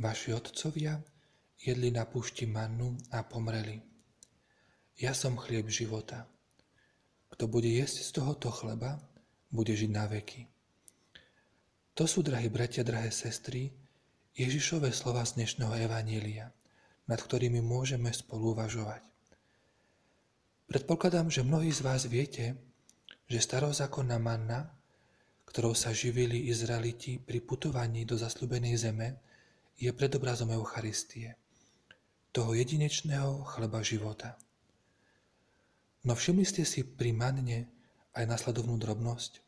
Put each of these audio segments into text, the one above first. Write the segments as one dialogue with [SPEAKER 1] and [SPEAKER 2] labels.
[SPEAKER 1] Vaši otcovia jedli na púšti mannu a pomreli. Ja som chlieb života. Kto bude jesť z tohoto chleba, bude žiť na veky. To sú, drahí bratia, drahé sestry, Ježišové slova z dnešného Evanília, nad ktorými môžeme spolu uvažovať. Predpokladám, že mnohí z vás viete, že starozákonná manna, ktorou sa živili Izraeliti pri putovaní do zasľubenej zeme, je predobrazom Eucharistie, toho jedinečného chleba života. No všimli ste si pri manne aj nasledovnú drobnosť?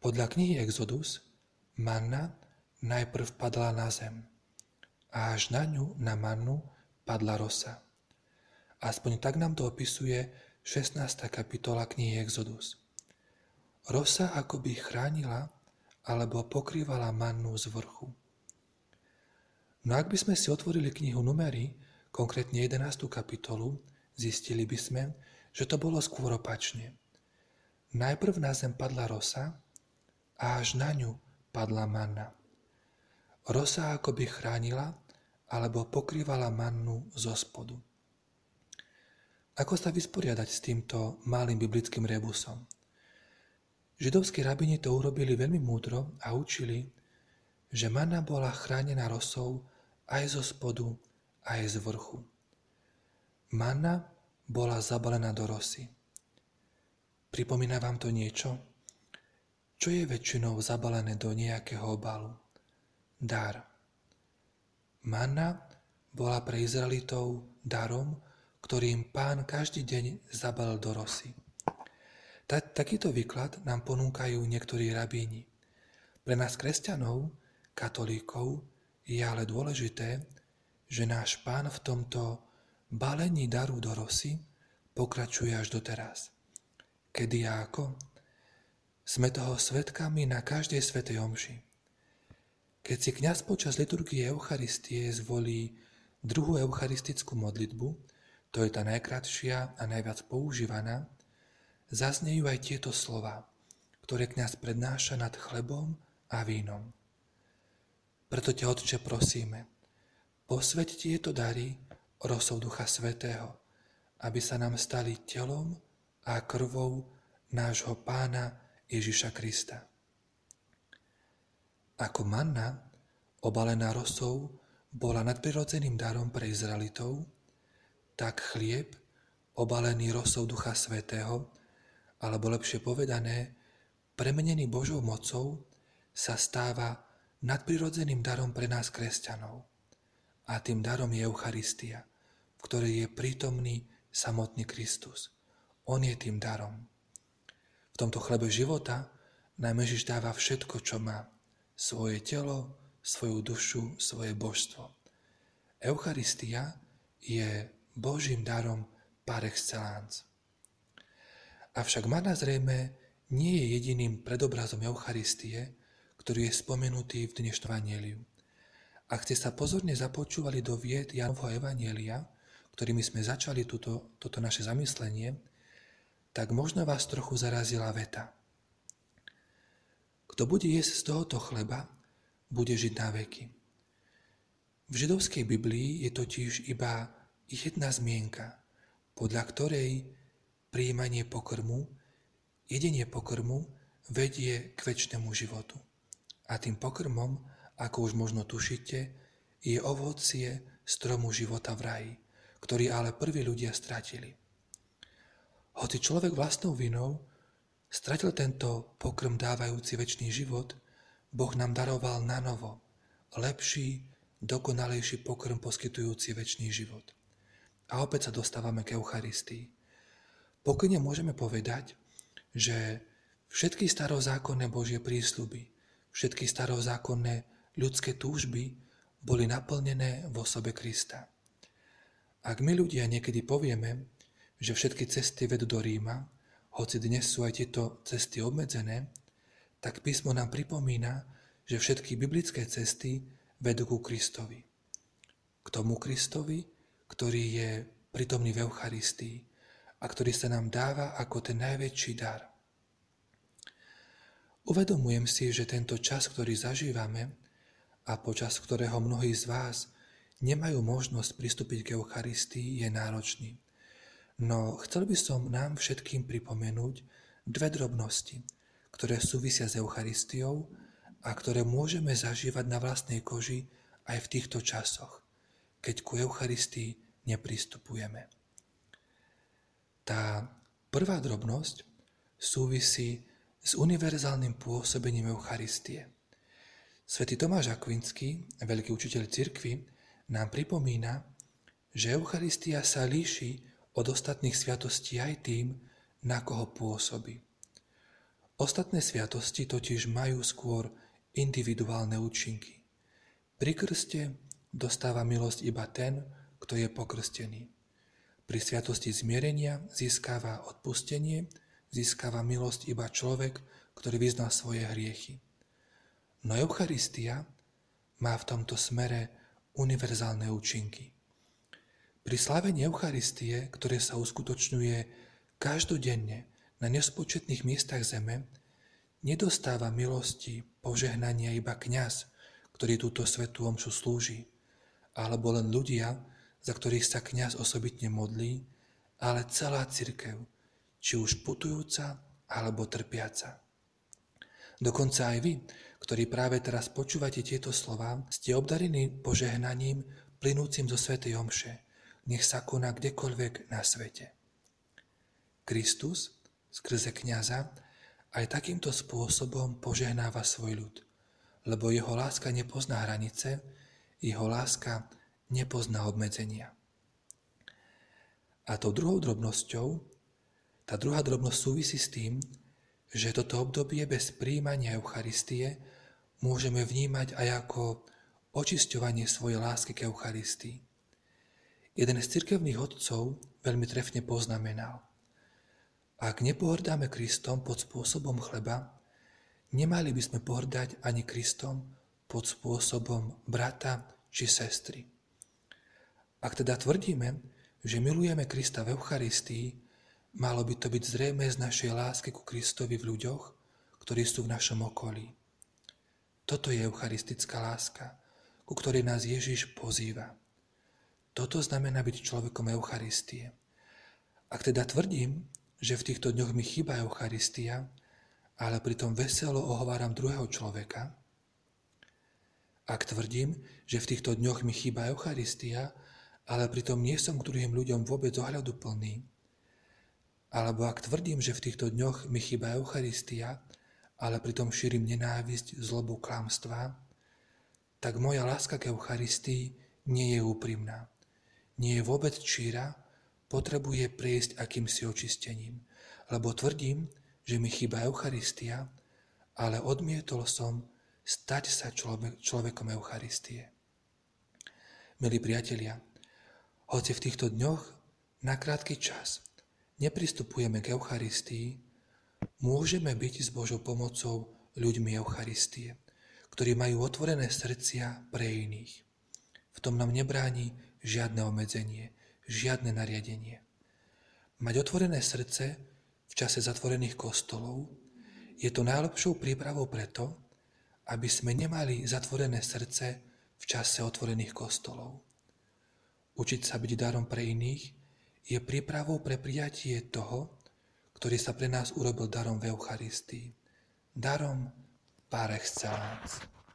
[SPEAKER 1] Podľa knihy Exodus manna najprv padla na zem a až na ňu, na mannu, padla rosa. Aspoň tak nám to opisuje 16. kapitola knihy Exodus. Rosa akoby chránila alebo pokrývala mannu z vrchu. No ak by sme si otvorili knihu Numery, konkrétne 11. kapitolu, zistili by sme, že to bolo skôr opačne. Najprv na zem padla rosa a až na ňu padla manna. Rosa akoby chránila alebo pokrývala mannu zo spodu. Ako sa vysporiadať s týmto malým biblickým rebusom? Židovskí rabini to urobili veľmi múdro a učili, že manna bola chránená rosou aj zo spodu, aj z vrchu. Manna bola zabalená do rosy. Pripomína vám to niečo? Čo je väčšinou zabalené do nejakého obalu? Dar. Manna bola pre Izraelitov darom, ktorým pán každý deň zabalil do rosy. Ta, takýto výklad nám ponúkajú niektorí rabíni. Pre nás kresťanov, katolíkov, je ale dôležité, že náš pán v tomto balení daru do rosy pokračuje až doteraz. Kedy a ako? Sme toho svetkami na každej svetej omši. Keď si kňaz počas liturgie Eucharistie zvolí druhú eucharistickú modlitbu, to je tá najkratšia a najviac používaná, zaznejú aj tieto slova, ktoré kňaz prednáša nad chlebom a vínom. Preto ťa, Otče, prosíme, posveď tieto dary rosou Ducha Svetého, aby sa nám stali telom a krvou nášho Pána Ježiša Krista. Ako manna, obalená rosou, bola nadprirodzeným darom pre Izraelitov, tak chlieb, obalený rosou Ducha Svetého, alebo lepšie povedané, premenený Božou mocou, sa stáva nadprirodzeným darom pre nás kresťanov. A tým darom je Eucharistia, v ktorej je prítomný samotný Kristus. On je tým darom. V tomto chlebe života nám Ježiš dáva všetko, čo má. Svoje telo, svoju dušu, svoje božstvo. Eucharistia je Božím darom par excellence. Avšak mana zrejme nie je jediným predobrazom Eucharistie, ktorý je spomenutý v dnešnom Evangeliu. Ak ste sa pozorne započúvali do vied Janovho Evanielia, ktorými sme začali túto, toto naše zamyslenie, tak možno vás trochu zarazila veta. Kto bude jesť z tohoto chleba, bude žiť na veky. V židovskej Biblii je totiž iba jedna zmienka, podľa ktorej príjmanie pokrmu, jedenie pokrmu vedie k väčšnému životu. A tým pokrmom, ako už možno tušíte, je ovocie stromu života v raji, ktorý ale prví ľudia stratili. Hoci človek vlastnou vinou stratil tento pokrm dávajúci väčší život, Boh nám daroval na novo lepší, dokonalejší pokrm poskytujúci väčší život. A opäť sa dostávame k Eucharistii. Pokojne môžeme povedať, že všetky starozákonné Božie prísľuby, Všetky starozákonné ľudské túžby boli naplnené v osobe Krista. Ak my ľudia niekedy povieme, že všetky cesty vedú do Ríma, hoci dnes sú aj tieto cesty obmedzené, tak písmo nám pripomína, že všetky biblické cesty vedú ku Kristovi. K tomu Kristovi, ktorý je prítomný v Eucharistii a ktorý sa nám dáva ako ten najväčší dar – Uvedomujem si, že tento čas, ktorý zažívame, a počas ktorého mnohí z vás nemajú možnosť pristúpiť k Eucharistii, je náročný. No chcel by som nám všetkým pripomenúť dve drobnosti, ktoré súvisia s Eucharistiou a ktoré môžeme zažívať na vlastnej koži aj v týchto časoch, keď ku Eucharistii nepristupujeme. Tá prvá drobnosť súvisí s univerzálnym pôsobením Eucharistie. Svetý Tomáš Akvinský, veľký učiteľ cirkvy, nám pripomína, že Eucharistia sa líši od ostatných sviatostí aj tým, na koho pôsobí. Ostatné sviatosti totiž majú skôr individuálne účinky. Pri krste dostáva milosť iba ten, kto je pokrstený. Pri sviatosti zmierenia získava odpustenie, získava milosť iba človek, ktorý vyzná svoje hriechy. No Eucharistia má v tomto smere univerzálne účinky. Pri slávení Eucharistie, ktoré sa uskutočňuje každodenne na nespočetných miestach zeme, nedostáva milosti, požehnania iba kňaz, ktorý túto svetú omšu slúži, alebo len ľudia, za ktorých sa kňaz osobitne modlí, ale celá cirkev, či už putujúca alebo trpiaca. Dokonca aj vy, ktorí práve teraz počúvate tieto slova, ste obdarení požehnaním plynúcim zo Svetej Omše, nech sa koná kdekoľvek na svete. Kristus skrze kniaza aj takýmto spôsobom požehnáva svoj ľud, lebo jeho láska nepozná hranice, jeho láska nepozná obmedzenia. A tou druhou drobnosťou, tá druhá drobnosť súvisí s tým, že toto obdobie bez príjmania Eucharistie môžeme vnímať aj ako očisťovanie svojej lásky k Eucharistii. Jeden z cirkevných otcov veľmi trefne poznamenal. Ak nepohrdáme Kristom pod spôsobom chleba, nemali by sme pohrdať ani Kristom pod spôsobom brata či sestry. Ak teda tvrdíme, že milujeme Krista v Eucharistii, malo by to byť zrejme z našej lásky ku Kristovi v ľuďoch, ktorí sú v našom okolí. Toto je eucharistická láska, ku ktorej nás Ježiš pozýva. Toto znamená byť človekom Eucharistie. Ak teda tvrdím, že v týchto dňoch mi chýba Eucharistia, ale pritom veselo ohováram druhého človeka, ak tvrdím, že v týchto dňoch mi chýba Eucharistia, ale pritom nie som k druhým ľuďom vôbec ohľadu plný, alebo ak tvrdím, že v týchto dňoch mi chýba Eucharistia, ale pritom šírim nenávisť, zlobu, klamstva, tak moja láska k Eucharistii nie je úprimná nie je vôbec číra, potrebuje prejsť akýmsi očistením. Lebo tvrdím, že mi chýba Eucharistia, ale odmietol som stať sa človek, človekom Eucharistie. Milí priatelia, hoci v týchto dňoch na krátky čas nepristupujeme k Eucharistii, môžeme byť s Božou pomocou ľuďmi Eucharistie, ktorí majú otvorené srdcia pre iných. V tom nám nebráni žiadne obmedzenie, žiadne nariadenie. Mať otvorené srdce v čase zatvorených kostolov je to najlepšou prípravou preto, aby sme nemali zatvorené srdce v čase otvorených kostolov. Učiť sa byť darom pre iných je prípravou pre prijatie toho, ktorý sa pre nás urobil darom v Eucharistii. Darom par excellence.